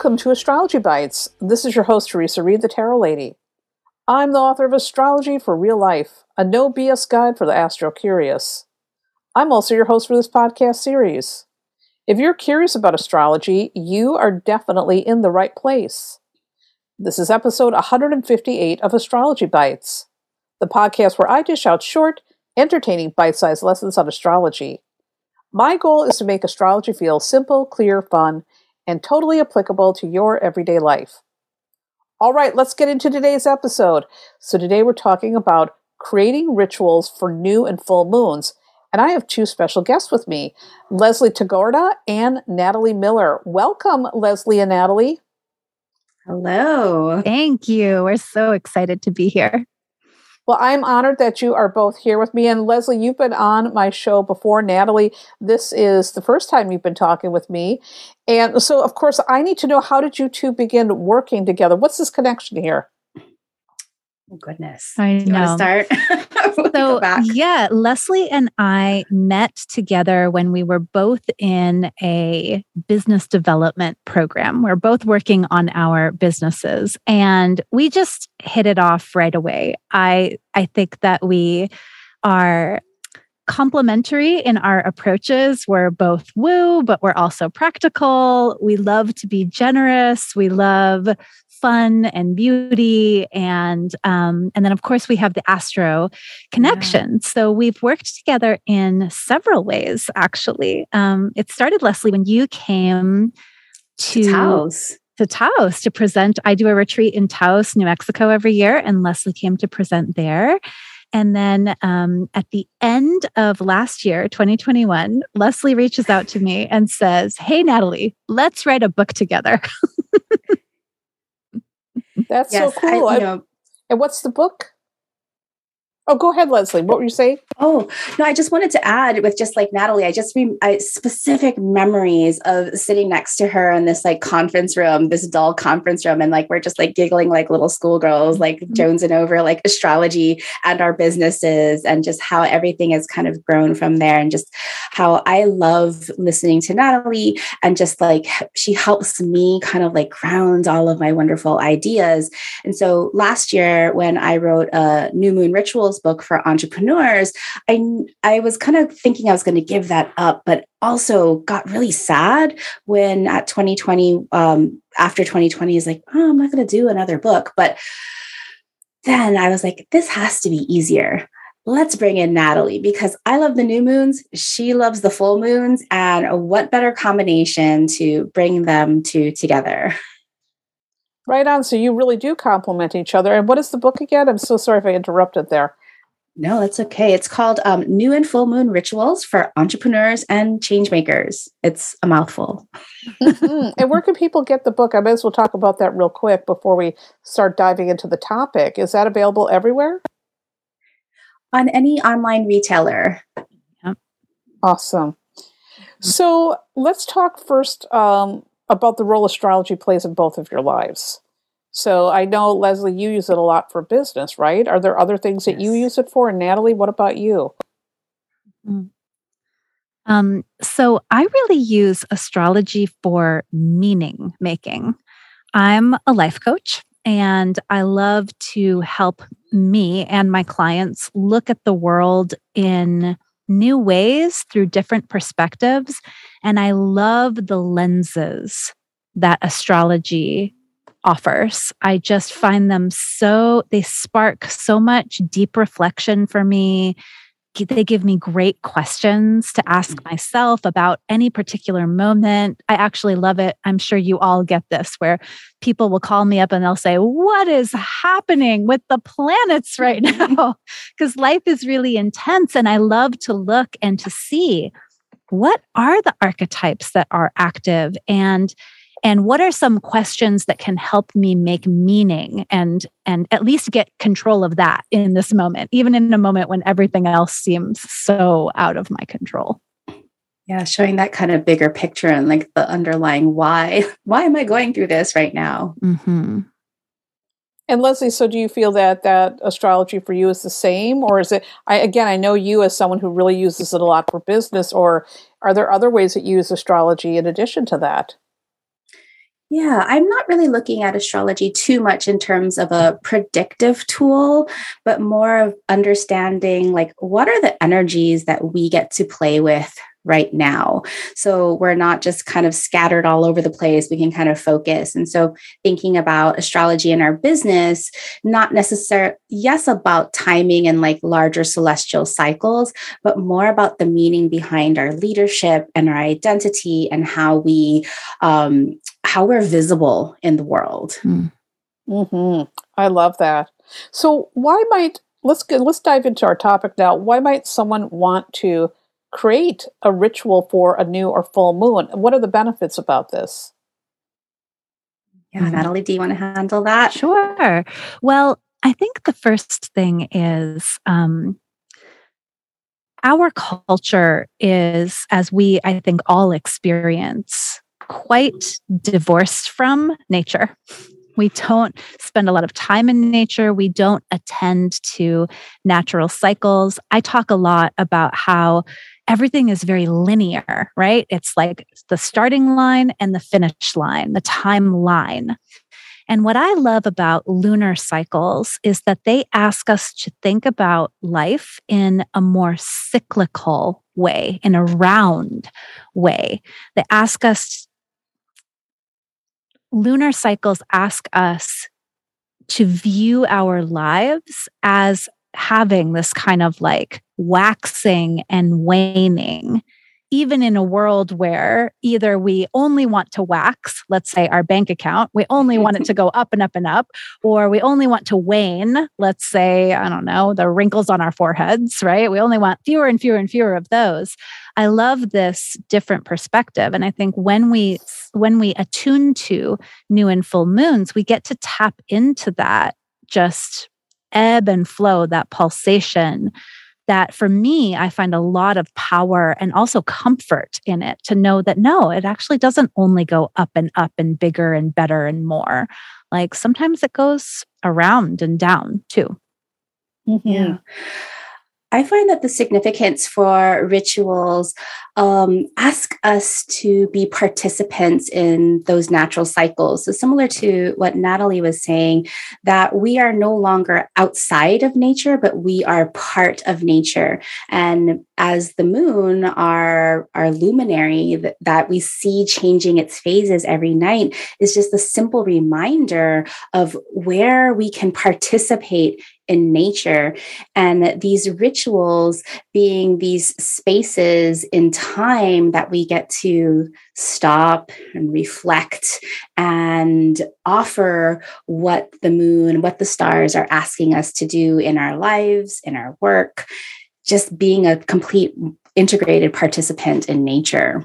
Welcome to Astrology Bites. This is your host, Theresa Reed, the Tarot Lady. I'm the author of Astrology for Real Life, a no BS guide for the astro curious. I'm also your host for this podcast series. If you're curious about astrology, you are definitely in the right place. This is episode 158 of Astrology Bites, the podcast where I dish out short, entertaining, bite sized lessons on astrology. My goal is to make astrology feel simple, clear, fun, and totally applicable to your everyday life. All right, let's get into today's episode. So, today we're talking about creating rituals for new and full moons. And I have two special guests with me Leslie Tagorda and Natalie Miller. Welcome, Leslie and Natalie. Hello. Thank you. We're so excited to be here. Well, I'm honored that you are both here with me. And Leslie, you've been on my show before. Natalie, this is the first time you've been talking with me. And so, of course, I need to know how did you two begin working together? What's this connection here? Oh, goodness. I Do know. want to start? So, back. yeah, Leslie and I met together when we were both in a business development program. We're both working on our businesses and we just hit it off right away. I I think that we are complementary in our approaches. We're both woo, but we're also practical. We love to be generous. We love fun and beauty and um, and then of course we have the astro connection so we've worked together in several ways actually um, it started leslie when you came to Taos. to Taos to present. I do a retreat in Taos, New Mexico every year, and Leslie came to present there. And then um, at the end of last year, 2021, Leslie reaches out to me and says, Hey, Natalie, let's write a book together. That's Yes, so cool. I, you know, and what's the book? Oh, go ahead, Leslie. What were you saying? Oh no! I just wanted to add with just like Natalie. I just re- I, specific memories of sitting next to her in this like conference room, this dull conference room, and like we're just like giggling like little schoolgirls, like Mhm. jonesing over like astrology and our businesses, and just how everything has kind of grown from there, and just how I love listening to Natalie, and just like she helps me kind of like ground all of my wonderful ideas. And so last year, when I wrote a New Moon Rituals book for entrepreneurs, I I was kind of thinking I was going to give that up, but also got really sad when at 2020, um, after 2020, is like, oh, I'm not going to do another book. But then I was like, this has to be easier. Let's bring in Natalie because I love the new moons. She loves the full moons. And what better combination to bring them to together? Right on. So you really do complement each other. And what is the book again? I'm so sorry if I interrupted there. No, that's okay. It's called um, New and Full Moon Rituals for Entrepreneurs and Change Makers. It's a mouthful. Mhm. And where can people get the book? I might as well talk about that real quick before we start diving into the topic. Is that available everywhere? On any online retailer. Awesome. So let's talk first um, about the role astrology plays in both of your lives. So I know, Leslie, you use it a lot for business, right? Are there other things that you use it for? And Natalie, what about you? Um, so I really use astrology for meaning making. I'm a life coach and I love to help me and my clients look at the world in new ways through different perspectives. And I love the lenses that astrology offers. I just find them so, they spark so much deep reflection for me they give me great questions to ask mm. myself about any particular moment. I actually love it. I'm sure you all get this where people will call me up and they'll say, What is happening with the planets right now? Because life is really intense. And I love to look and to see what are the archetypes that are active and and what are some questions that can help me make meaning and and at least get control of that in this moment even in a moment when everything else seems so out of my control Yeah, showing that kind of bigger picture and like the underlying why. Why am I going through this right now? mm-hmm. And Leslie, so do you feel that that astrology for you is the same, or is it? I again, I know you as someone who really uses it a lot for business, or are there other ways that you use astrology in addition to that? Yeah, I'm not really looking at astrology too much in terms of a predictive tool, but more of understanding like what are the energies that we get to play with right now. So we're not just kind of scattered all over the place. We can kind of focus. And so thinking about astrology in our business, not necessarily, yes, about timing and like larger celestial cycles, but more about the meaning behind our leadership and our identity and how we, um, how we're visible in the world. Mm. hmm I love that. So why might let's get let's dive into our topic now. Why might someone want to create a ritual for a new or full moon. What are the benefits about this? Yeah, mm-hmm. Natalie, do you want to handle that? Sure. Well, I think the first thing is um, our culture is, as we, I think, all experience, quite divorced from nature. We don't spend a lot of time in nature. We don't attend to natural cycles. I talk a lot about how everything is very linear, right? It's like the starting line and the finish line, the timeline. And what I love about lunar cycles is that they ask us to think about life in a more cyclical way, in a round way. They ask us, lunar cycles ask us to view our lives as having this kind of like waxing and waning even in a world where either we only want to wax, let's say our bank account, we only want it to go up and up and up, or we only want to wane, let's say, I don't know, the wrinkles on our foreheads, right? We only want fewer and fewer and fewer of those. I love this different perspective. And I think when we when we attune to new and full moons, we get to tap into that just ebb and flow, that pulsation that for me, I find a lot of power and also comfort in it to know that no, it actually doesn't only go up and up and bigger and better and more. Like sometimes it goes around and down too. Mm-hmm. Yeah. I find that the significance for rituals um, ask us to be participants in those natural cycles. So, similar to what Natalie was saying, that we are no longer outside of nature, but we are part of nature. And as the moon, our, our luminary that, that we see changing its phases every night, is just a simple reminder of where we can participate in nature. And these rituals being these spaces in time that we get to stop and reflect and offer what the moon, what the stars are asking us to do in our lives, in our work, just being a complete integrated participant in nature.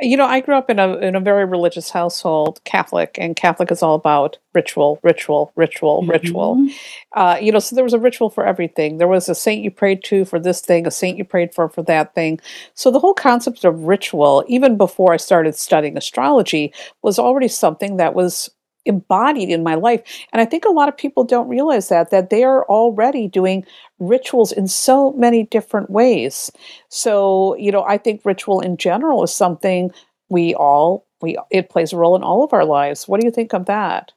You know, I grew up in a in a very religious household, Catholic, and Catholic is all about ritual, ritual, ritual, mm-hmm. ritual. Uh, you know, so there was a ritual for everything. There was a saint you prayed to for this thing, a saint you prayed for for that thing. So the whole concept of ritual, even before I started studying astrology, was already something that was embodied in my life. And I think a lot of people don't realize that, that they are already doing rituals in so many different ways. So, you know, I think ritual in general is something we all, we, it plays a role in all of our lives. What do you think of that?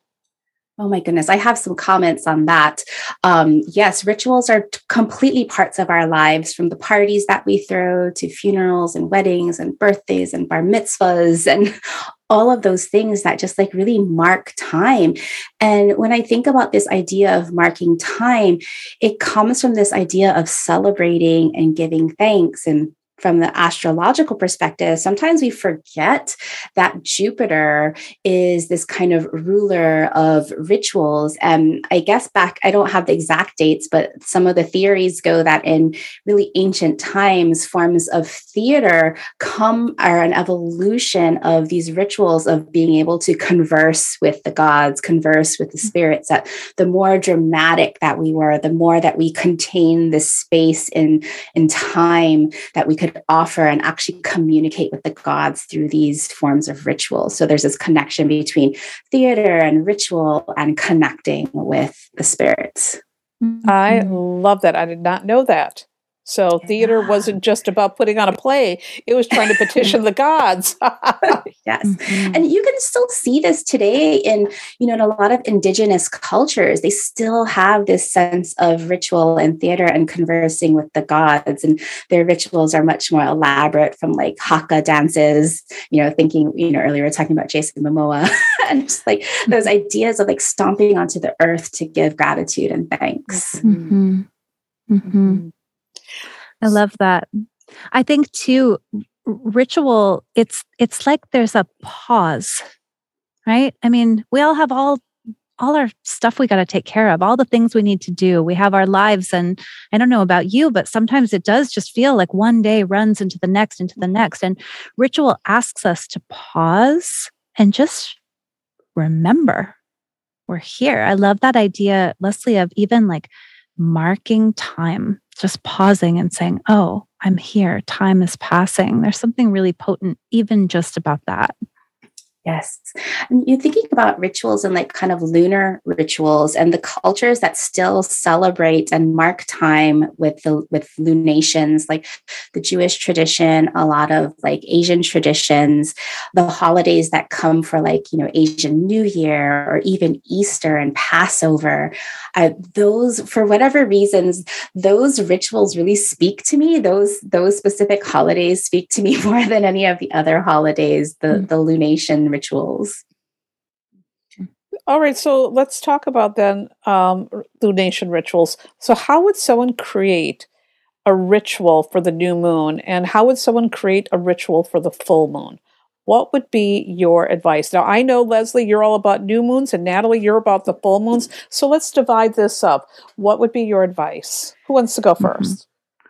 Oh my goodness, I have some comments on that. Um, yes, rituals are t- completely parts of our lives from the parties that we throw to funerals and weddings and birthdays and bar mitzvahs and all of those things that just like really mark time. And when I think about this idea of marking time, it comes from this idea of celebrating and giving thanks and from the astrological perspective, sometimes we forget that Jupiter is this kind of ruler of rituals. And I guess back, I don't have the exact dates, but some of the theories go that in really ancient times, forms of theater come are an evolution of these rituals of being able to converse with the gods, converse with the mm. spirits. That the more dramatic that we were, the more that we contain this space in, in time that we could offer and actually communicate with the gods through these forms of ritual. So there's this connection between theater and ritual and connecting with the spirits. I love that. I did not know that. So theater yeah. wasn't just about putting on a play, it was trying to petition the gods. yes. Mm-hmm. And you can still see this today in, you know, in a lot of indigenous cultures. They still have this sense of ritual and theater and conversing with the gods. And their rituals are much more elaborate from like haka dances, you know, thinking, you know, earlier we were talking about Jason Momoa and just like those ideas of like stomping onto the earth to give gratitude and thanks. Mm-hmm. I love that. I think too ritual it's it's like there's a pause. Right? I mean, we all have all all our stuff we got to take care of, all the things we need to do. We have our lives and I don't know about you, but sometimes it does just feel like one day runs into the next into the next and ritual asks us to pause and just remember we're here. I love that idea, Leslie, of even like marking time just pausing and saying, Oh, I'm here. Time is passing. There's something really potent, even just about that. Yes. And you're thinking about rituals and like kind of lunar rituals and the cultures that still celebrate and mark time with the with lunations, like the Jewish tradition, a lot of like Asian traditions, the holidays that come for like, you know, Asian New Year or even Easter and Passover. Uh, those, for whatever reasons, those rituals really speak to me. Those those specific holidays speak to me more than any of the other holidays, the, mm-hmm. the lunation rituals. All right, so let's talk about then um, lunation rituals. So, how would someone create a ritual for the new moon, and how would someone create a ritual for the full moon? What would be your advice? Now, I know, Leslie, you're all about new moons, and Natalie, you're about the full moons. So, let's divide this up. What would be your advice? Who wants to go 1st mm-hmm.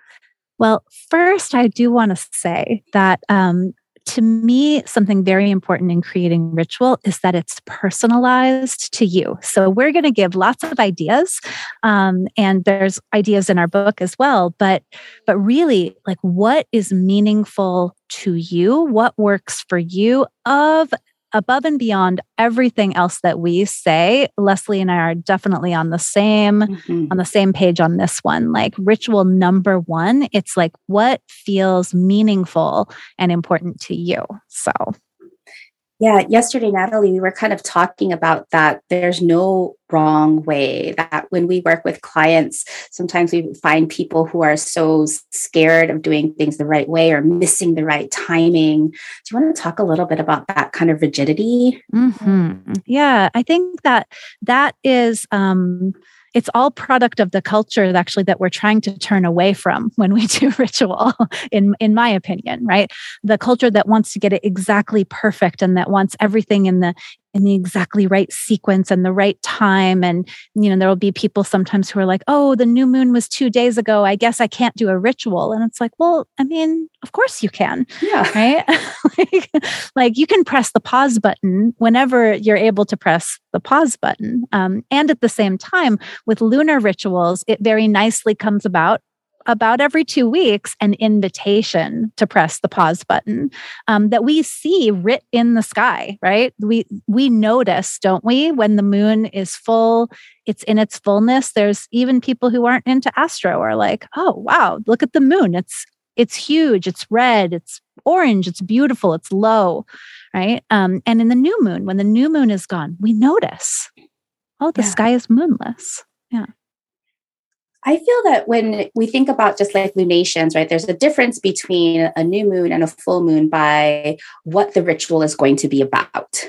Well, first, I do want to say that um, to me, something very important in creating ritual is that it's personalized to you. So we're going to give lots of ideas, um, and there's ideas in our book as well. But but really, like what is meaningful to you? What works for you? Of above and beyond everything else that we say leslie and i are definitely on the same mm-hmm. on the same page on this one like ritual number one it's like what feels meaningful and important to you so yeah, yesterday, Natalie, we were kind of talking about that. There's no wrong way. That when we work with clients, sometimes we find people who are so scared of doing things the right way or missing the right timing. Do you want to talk a little bit about that kind of rigidity? Mm-hmm. Yeah, I think that that is. Um, it's all product of the culture actually that we're trying to turn away from when we do ritual in in my opinion right? The culture that wants to get it exactly perfect and that wants everything in the in the exactly right sequence and the right time. And, you know, there will be people sometimes who are like, oh, the new moon was two days ago. I guess I can't do a ritual. And it's like, well, I mean, of course you can. Yeah. Right. like, like you can press the pause button whenever you're able to press the pause button. Um, and at the same time, with lunar rituals, it very nicely comes about about every two weeks an invitation to press the pause button um, that we see writ in the sky right? We we notice don't we? When the moon is full it's in its fullness. There's even people who aren't into astro are like oh wow look at the moon. It's it's huge. It's red. It's orange. It's beautiful. It's low right? Um, and in the new moon when the new moon is gone we notice oh the yeah. sky is moonless. Yeah I feel that when we think about just like lunations, right, there's a difference between a new moon and a full moon by what the ritual is going to be about.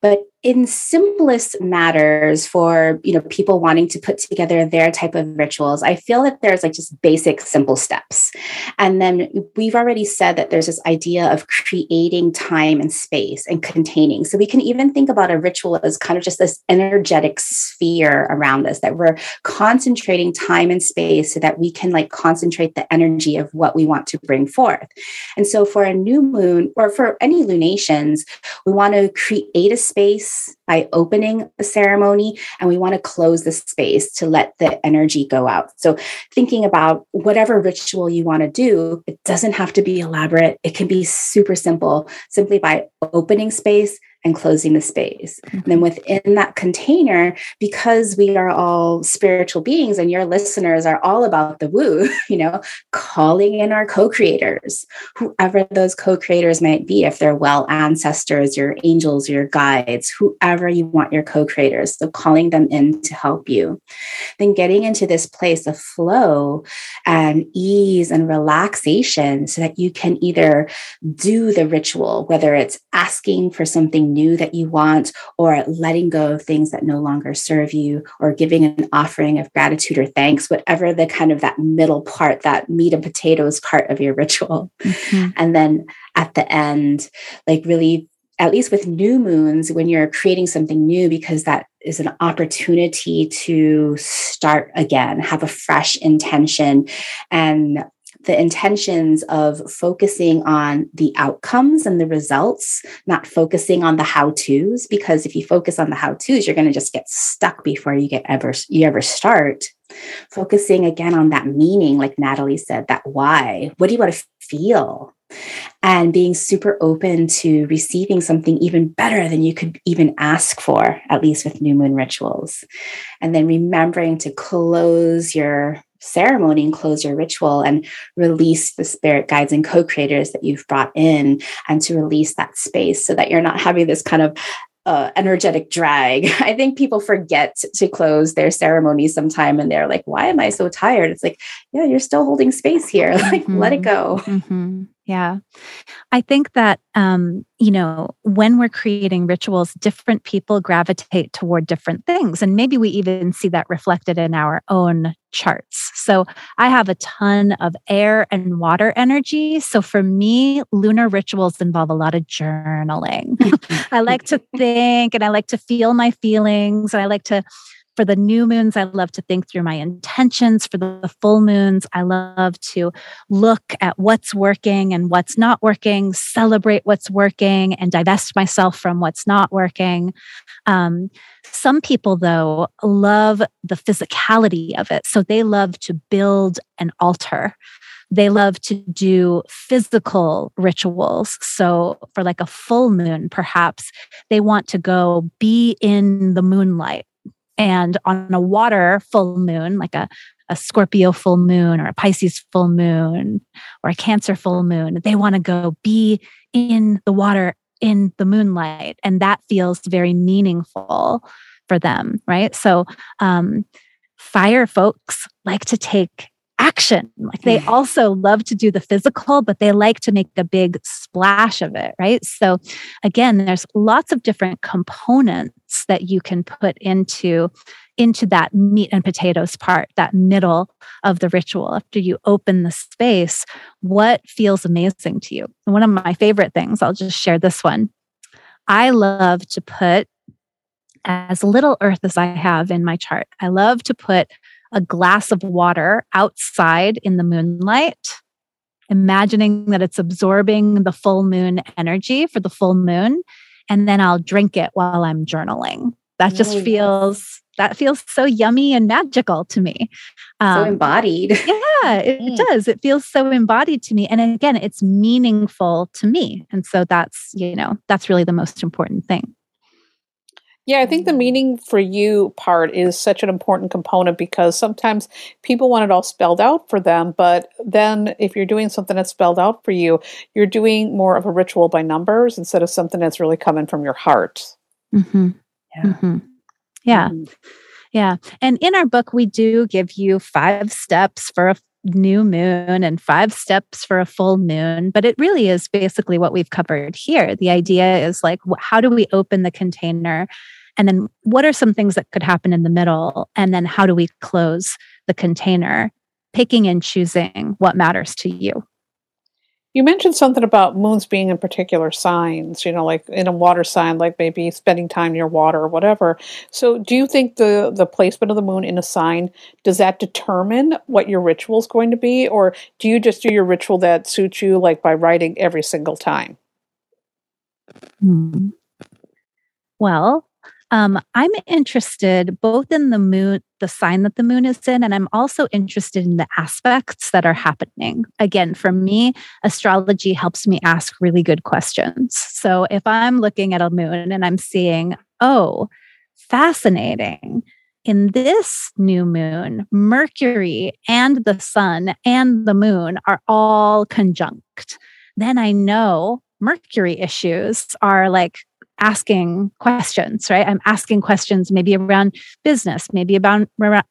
But in simplest matters for you know people wanting to put together their type of rituals i feel that there's like just basic simple steps. And then we've already said that there's this idea of creating time and space and containing. So we can even think about a ritual as kind of just this energetic sphere around us that we're concentrating time and space so that we can like concentrate the energy of what we want to bring forth. And so for a new moon or for any lunations we want to create a space by opening the ceremony and we want to close the space to let the energy go out. So, thinking about whatever ritual you want to do, it doesn't have to be elaborate. It can be super simple, simply by opening space and closing the space. Mm-hmm. And then within that container, because we are all spiritual beings and your listeners are all about the woo, you know, calling in our co creators, whoever those co creators might be, if they're well ancestors, your angels, your guides, whoever you want your co creators. So calling them in to help you. Then getting into this place of flow and ease and relaxation so that you can either do the ritual, whether it's asking for something new that you want, or letting go of things that no longer serve you, or giving an offering of gratitude or thanks, whatever the kind of that middle part, that meat and potatoes part of your ritual. Mm-hmm. And then at the end, like really at least with new moons, when you're creating something new, because that is an opportunity to start again, have a fresh intention. And the intentions of focusing on the outcomes and the results, not focusing on the how to's, because if you focus on the how to's, you're going to just get stuck before you get ever you ever start. Focusing again on that meaning, like Natalie said, that why. What do you want to feel? And being super open to receiving something even better than you could even ask for, at least with new moon rituals. And then remembering to close your ceremony and close your ritual and release the spirit guides and co-creators that you've brought in and to release that space so that you're not having this kind of uh, energetic drag. I think people forget to close their ceremonies sometime and they're like, why am I so tired? It's like, yeah, you're still holding space here. like, mm-hmm. let it go. Mm-hmm. Yeah. I think that, um, you know, when we're creating rituals, different people gravitate toward different things. And maybe we even see that reflected in our own charts. So I have a ton of air and water energy. So for me, lunar rituals involve a lot of journaling. I like to think and I like to feel my feelings and I like to for the new moons, I love to think through my intentions. For the full moons, I love to look at what's working and what's not working, celebrate what's working, and divest myself from what's not working. Um, some people, though, love the physicality of it. So they love to build an altar. They love to do physical rituals. So, for like a full moon, perhaps they want to go be in the moonlight and on a water full moon, like a, a Scorpio full moon or a Pisces full moon or a Cancer full moon, they want to go be in the water in the moonlight. And that feels very meaningful for them, right? So, um, fire folks like to take action. Like they also love to do the physical, but they like to make a big splash of it, right? So again, there's lots of different components that you can put into into that meat and potatoes part, that middle of the ritual. After you open the space, what feels amazing to you? one of my favorite things, I'll just share this one. I love to put as little earth as I have in my chart. I love to put a glass of water outside in the moonlight, imagining that it's absorbing the full moon energy for the full moon. And then I'll drink it while I'm journaling. That just oh, feels that feels so yummy and magical to me. Um, so embodied. Yeah, it, it, does. It feels so embodied to me. And again, it's meaningful to me. And so that's, you know, that's really the most important thing. Yeah, I think the meaning for you part is such an important component because sometimes people want it all spelled out for them, but then if you're doing something that's spelled out for you, you're doing more of a ritual by numbers instead of something that's really coming from your heart. Mm-hmm. Yeah. Mm-hmm. Yeah. Mm-hmm. Yeah. And in our book, we do give you five steps for a new moon and five steps for a full moon. But it really is basically what we've covered here. The idea is like, how do we open the container? And then what are some things that could happen in the middle? And then how do we close the container, picking and choosing what matters to you? You mentioned something about moons being in particular signs, you know, like in a water sign, like maybe spending time near water or whatever. So, do you think the the placement of the moon in a sign does that determine what your ritual is going to be, or do you just do your ritual that suits you, like by writing every single time? Hmm. Well, Um, I'm interested both in the moon, the sign that the moon is in, and I'm also interested in the aspects that are happening. Again, for me, astrology helps me ask really good questions. So if I'm looking at a moon and I'm seeing, oh, fascinating. In this new moon, Mercury and the sun and the moon are all conjunct. Then I know Mercury issues are like asking questions, right? I'm asking questions maybe around business, maybe about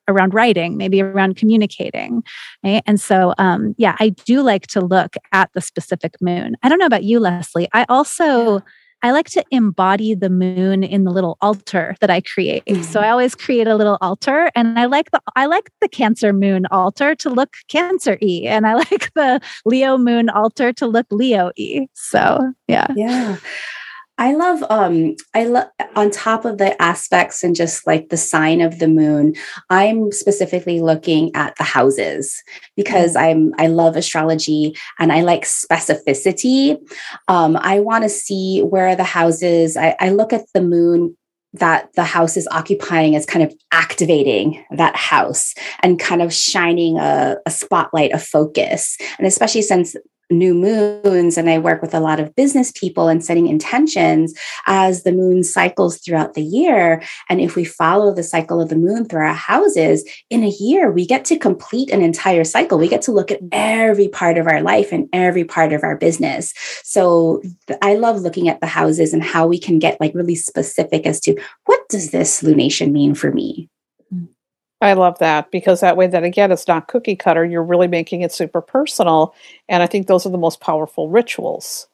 around writing, maybe around communicating, right? And so, um, yeah, I do like to look at the specific moon. I don't know about you, Leslie. I also. I like to embody the moon in the little altar that I create. Mm-hmm. So I always create a little altar and I like the I like the Cancer moon altar to look Cancer y and I like the Leo moon altar to look Leo y. So, yeah. Yeah. I love um I love on top of the aspects and just like the sign of the moon, I'm specifically looking at the houses because mm. I'm I love astrology and I like specificity. Um, I want to see where the houses, I, I look at the moon that the house is occupying as kind of activating that house and kind of shining a, a, spotlight, a focus. And especially since new moons and I work with a lot of business people and setting intentions as the moon cycles throughout the year. And if we follow the cycle of the moon through our houses, in a year, we get to complete an entire cycle. We get to look at every part of our life and every part of our business. So I love looking at the houses and how we can get like really specific as to what does this lunation mean for me? I love that because that way, that again, it's not cookie cutter. You're really making it super personal. And I think those are the most powerful rituals.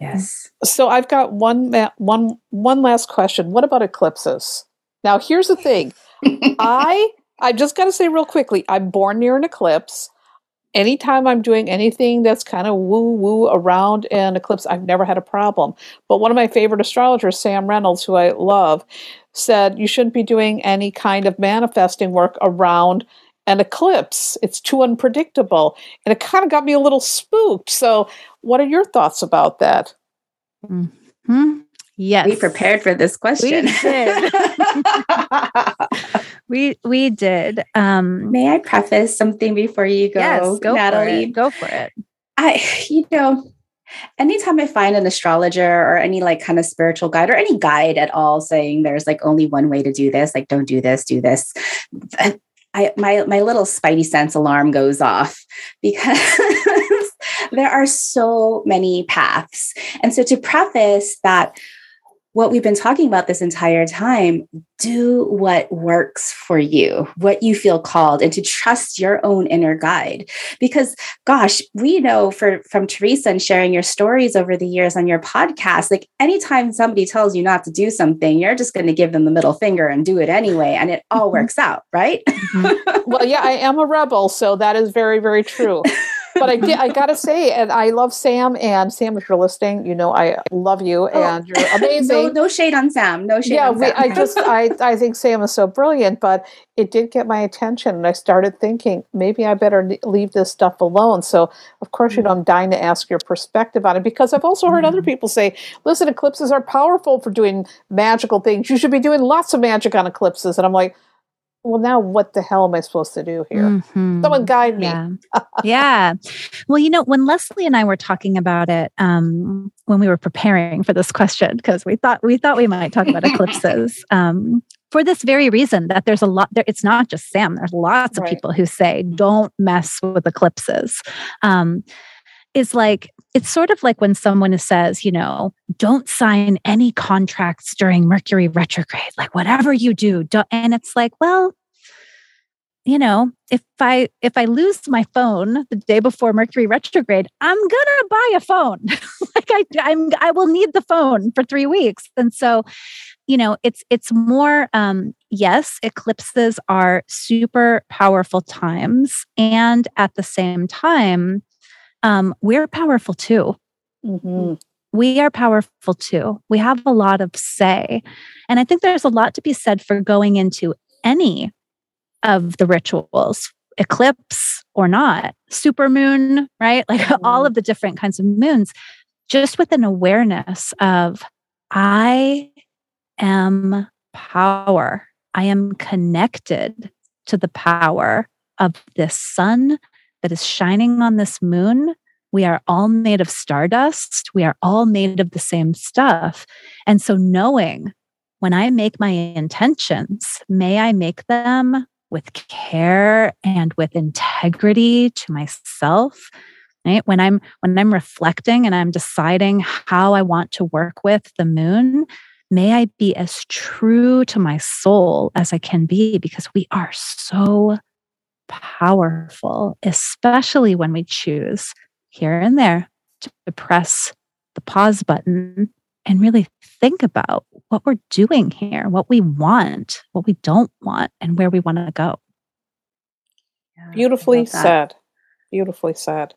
Yes. So I've got one, one, one last question. What about eclipses? Now, here's the thing. I, I just got to say real quickly, I'm born near an eclipse. Anytime I'm doing anything that's kind of woo woo around an eclipse, I've never had a problem. But one of my favorite astrologers, Sam Reynolds, who I love, said you shouldn't be doing any kind of manifesting work around an eclipse. It's too unpredictable. And it kind of got me a little spooked. So, what are your thoughts about that? Mm-hmm. Yes. We prepared for this question. We did. we we did. Um, May I preface something before you go, yes, go Natalie? For go for it. I, you know, anytime I find an astrologer or any like kind of spiritual guide or any guide at all saying there's like only one way to do this, like don't do this, do this, I my my little spidey sense alarm goes off because there are so many paths. And so to preface that what we've been talking about this entire time do what works for you, what you feel called, and to trust your own inner guide. Because, gosh, we know for, from Theresa and sharing your stories over the years on your podcast, like anytime somebody tells you not to do something, you're just going to give them the middle finger and do it anyway. And it all mm-hmm. works out, right? Mm-hmm. well, yeah, I am a rebel. So that is very, very true. but I did, I gotta say, and I love Sam. And Sam, if you're listening, you know I love you, oh. and you're amazing. no, no shade on Sam. No shade. Yeah, we, I just I I think Sam is so brilliant, but it did get my attention, and I started thinking maybe I better leave this stuff alone. So of course, you know, I'm dying to ask your perspective on it because I've also heard mm-hmm. other people say, "Listen, eclipses are powerful for doing magical things. You should be doing lots of magic on eclipses." And I'm like well, now what the hell am I supposed to do here? Mm-hmm. Someone guide me. Yeah. yeah. Well, you know, when Leslie and I were talking about it, um, when we were preparing for this question, because we thought we thought we might talk about eclipses. Um, for this very reason that there's a lot there it's not just sam there's lots of people who say don't mess with eclipses um, is like it's sort of like when someone says, you know, don't sign any contracts during Mercury retrograde, like whatever you do. and it's like, well, you know, if I if I lose my phone the day before Mercury retrograde, I'm gonna buy a phone. like I I'm I will need the phone for three weeks. And so, you know, it's it's more um yes, eclipses are super powerful times. And at the same time, um, we're powerful too. Mm-hmm. We are powerful too. We have a lot of say. And I think there's a lot to be said for going into any of the rituals, eclipse or not, super moon, right? Like mm-hmm. all of the different kinds of moons, just with an awareness of, I am power. I am connected to the power of this sun that is shining on this moon. We are all made of stardust. We are all made of the same stuff. And so, knowing when I make my intentions, may I make them with care and with integrity to myself right when i'm when i'm reflecting and i'm deciding how i want to work with the moon may i be as true to my soul as i can be because we are so powerful especially when we choose here and there to press the pause button and really think about what we're doing here, what we want, what we don't want, and where we want to go. Yeah, Beautifully said. Beautifully said.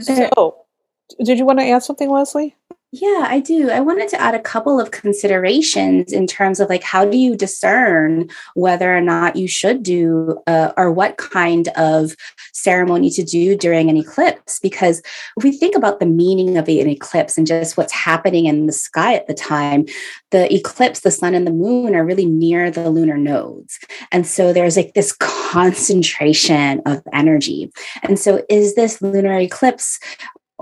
So, did you want to add something, Leslie? Yeah, I do. I wanted to add a couple of considerations in terms of like how do you discern whether or not you should do uh, or what kind of ceremony to do during an eclipse because if we think about the meaning of an eclipse and just what's happening in the sky at the time, the eclipse, the sun and the moon are really near the lunar nodes. And so there's like this concentration of energy. And so is this lunar eclipse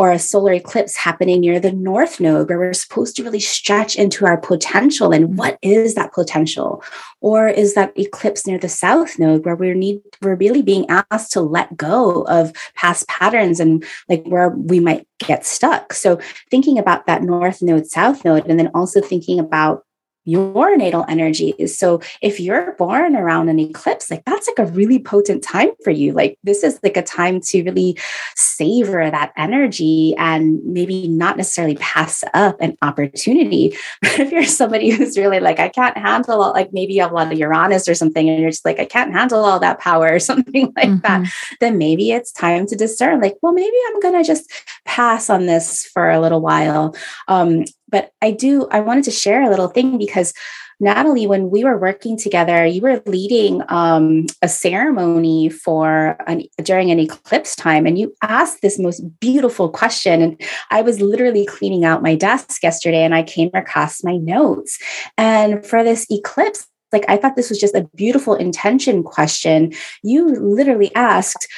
or a solar eclipse happening near the north node where we're supposed to really stretch into our potential and what is that potential? Or is that eclipse near the south node where we need we're really being asked to let go of past patterns and like where we might get stuck? So thinking about that north node south node and then also thinking about your natal energies. So if you're born around an eclipse, like that's like a really potent time for you. Like this is like a time to really savor that energy and maybe not necessarily pass up an opportunity. But if you're somebody who's really like, I can't handle all, like maybe you have a lot of Uranus or something, and you're just like, I can't handle all that power or something like mm-hmm. that, then maybe it's time to discern, like, well, maybe I'm gonna just pass on this for a little while. Um, but I do, I wanted to share a little thing because Natalie, when we were working together, you were leading um, a ceremony for an, during an eclipse time, and you asked this most beautiful question. And I was literally cleaning out my desk yesterday, and I came across my notes. And for this eclipse, like I thought this was just a beautiful intention question. You literally asked,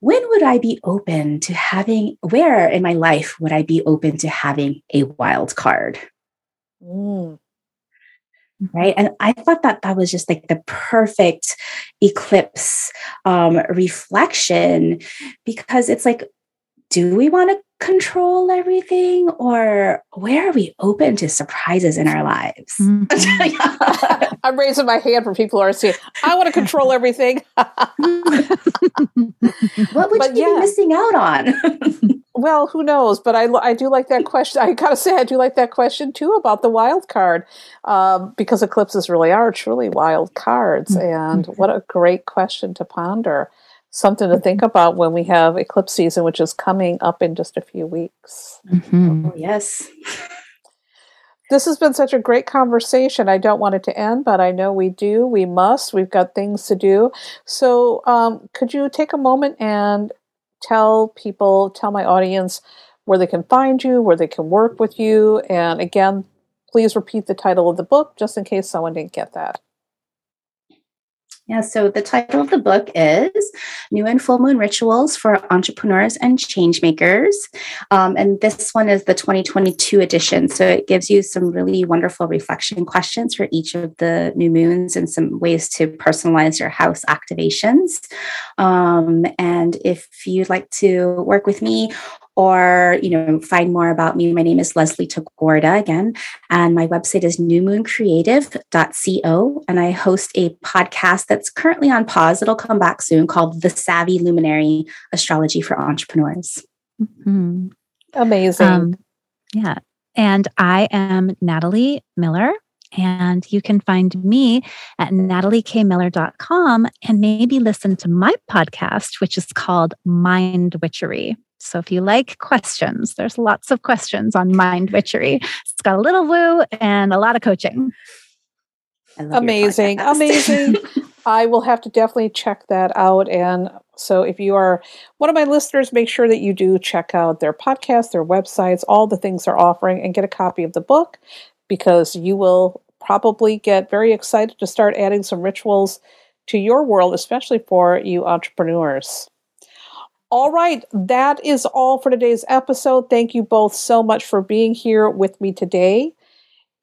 when would I be open to having, where in my life would I be open to having a wild card? Mm. Right. And I thought that that was just like the perfect eclipse um, reflection because it's like, do we want to control everything or where are we open to surprises in our lives mm-hmm. i'm raising my hand for people who are saying i want to control everything what would but you yeah. be missing out on well who knows but I, I do like that question i gotta say i do like that question too about the wild card um, because eclipses really are truly wild cards mm-hmm. and what a great question to ponder something to think about when we have eclipse season, which is coming up in just a few weeks. Mm-hmm. Oh, yes. This has been such a great conversation. I don't want it to end, but I know we do. We must. We've got things to do. So, um, could you take a moment and tell people, tell my audience where they can find you, where they can work with you? And again, please repeat the title of the book just in case someone didn't get that. Yeah, so the title of the book is New and Full Moon Rituals for Entrepreneurs and Changemakers. Um, and this one is the 2022 edition. So it gives you some really wonderful reflection questions for each of the new moons and some ways to personalize your house activations. Um, and if you'd like to work with me or you know find more about me my name is leslie tagorda again and my website is newmooncreative.co and i host a podcast that's currently on pause it'll come back soon called the savvy luminary astrology for entrepreneurs mm-hmm. amazing um, yeah and i am natalie miller and you can find me at nataliekmiller.com and maybe listen to my podcast, which is called Mind Witchery. So if you like questions, there's lots of questions on mind witchery. It's got a little woo and a lot of coaching. Amazing, amazing. I will have to definitely check that out. And so if you are one of my listeners, make sure that you do check out their podcast, their websites, all the things they're offering, and get a copy of the book because you will probably get very excited to start adding some rituals to your world, especially for you entrepreneurs. All right, that is all for today's episode. Thank you both so much for being here with me today.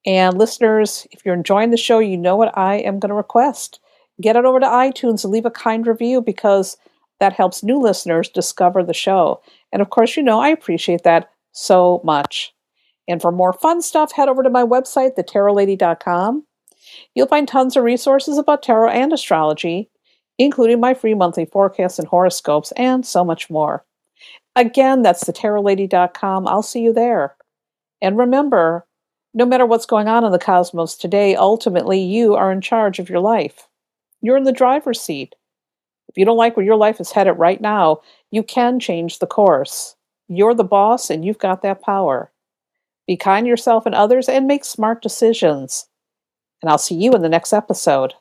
And listeners, if you're enjoying the show, you know what I am going to request. Get it over to iTunes and leave a kind review because that helps new listeners discover the show. And of course, you know I appreciate that so much. And for more fun stuff, head over to my website, thetarotlady.com. You'll find tons of resources about tarot and astrology, including my free monthly forecasts and horoscopes, and so much more. Again, that's thetarotlady.com. I'll see you there. And remember, no matter what's going on in the cosmos today, ultimately you are in charge of your life. You're in the driver's seat. If you don't like where your life is headed right now, you can change the course. You're the boss and you've got that power. Be kind to yourself and others and make smart decisions. And I'll see you in the next episode.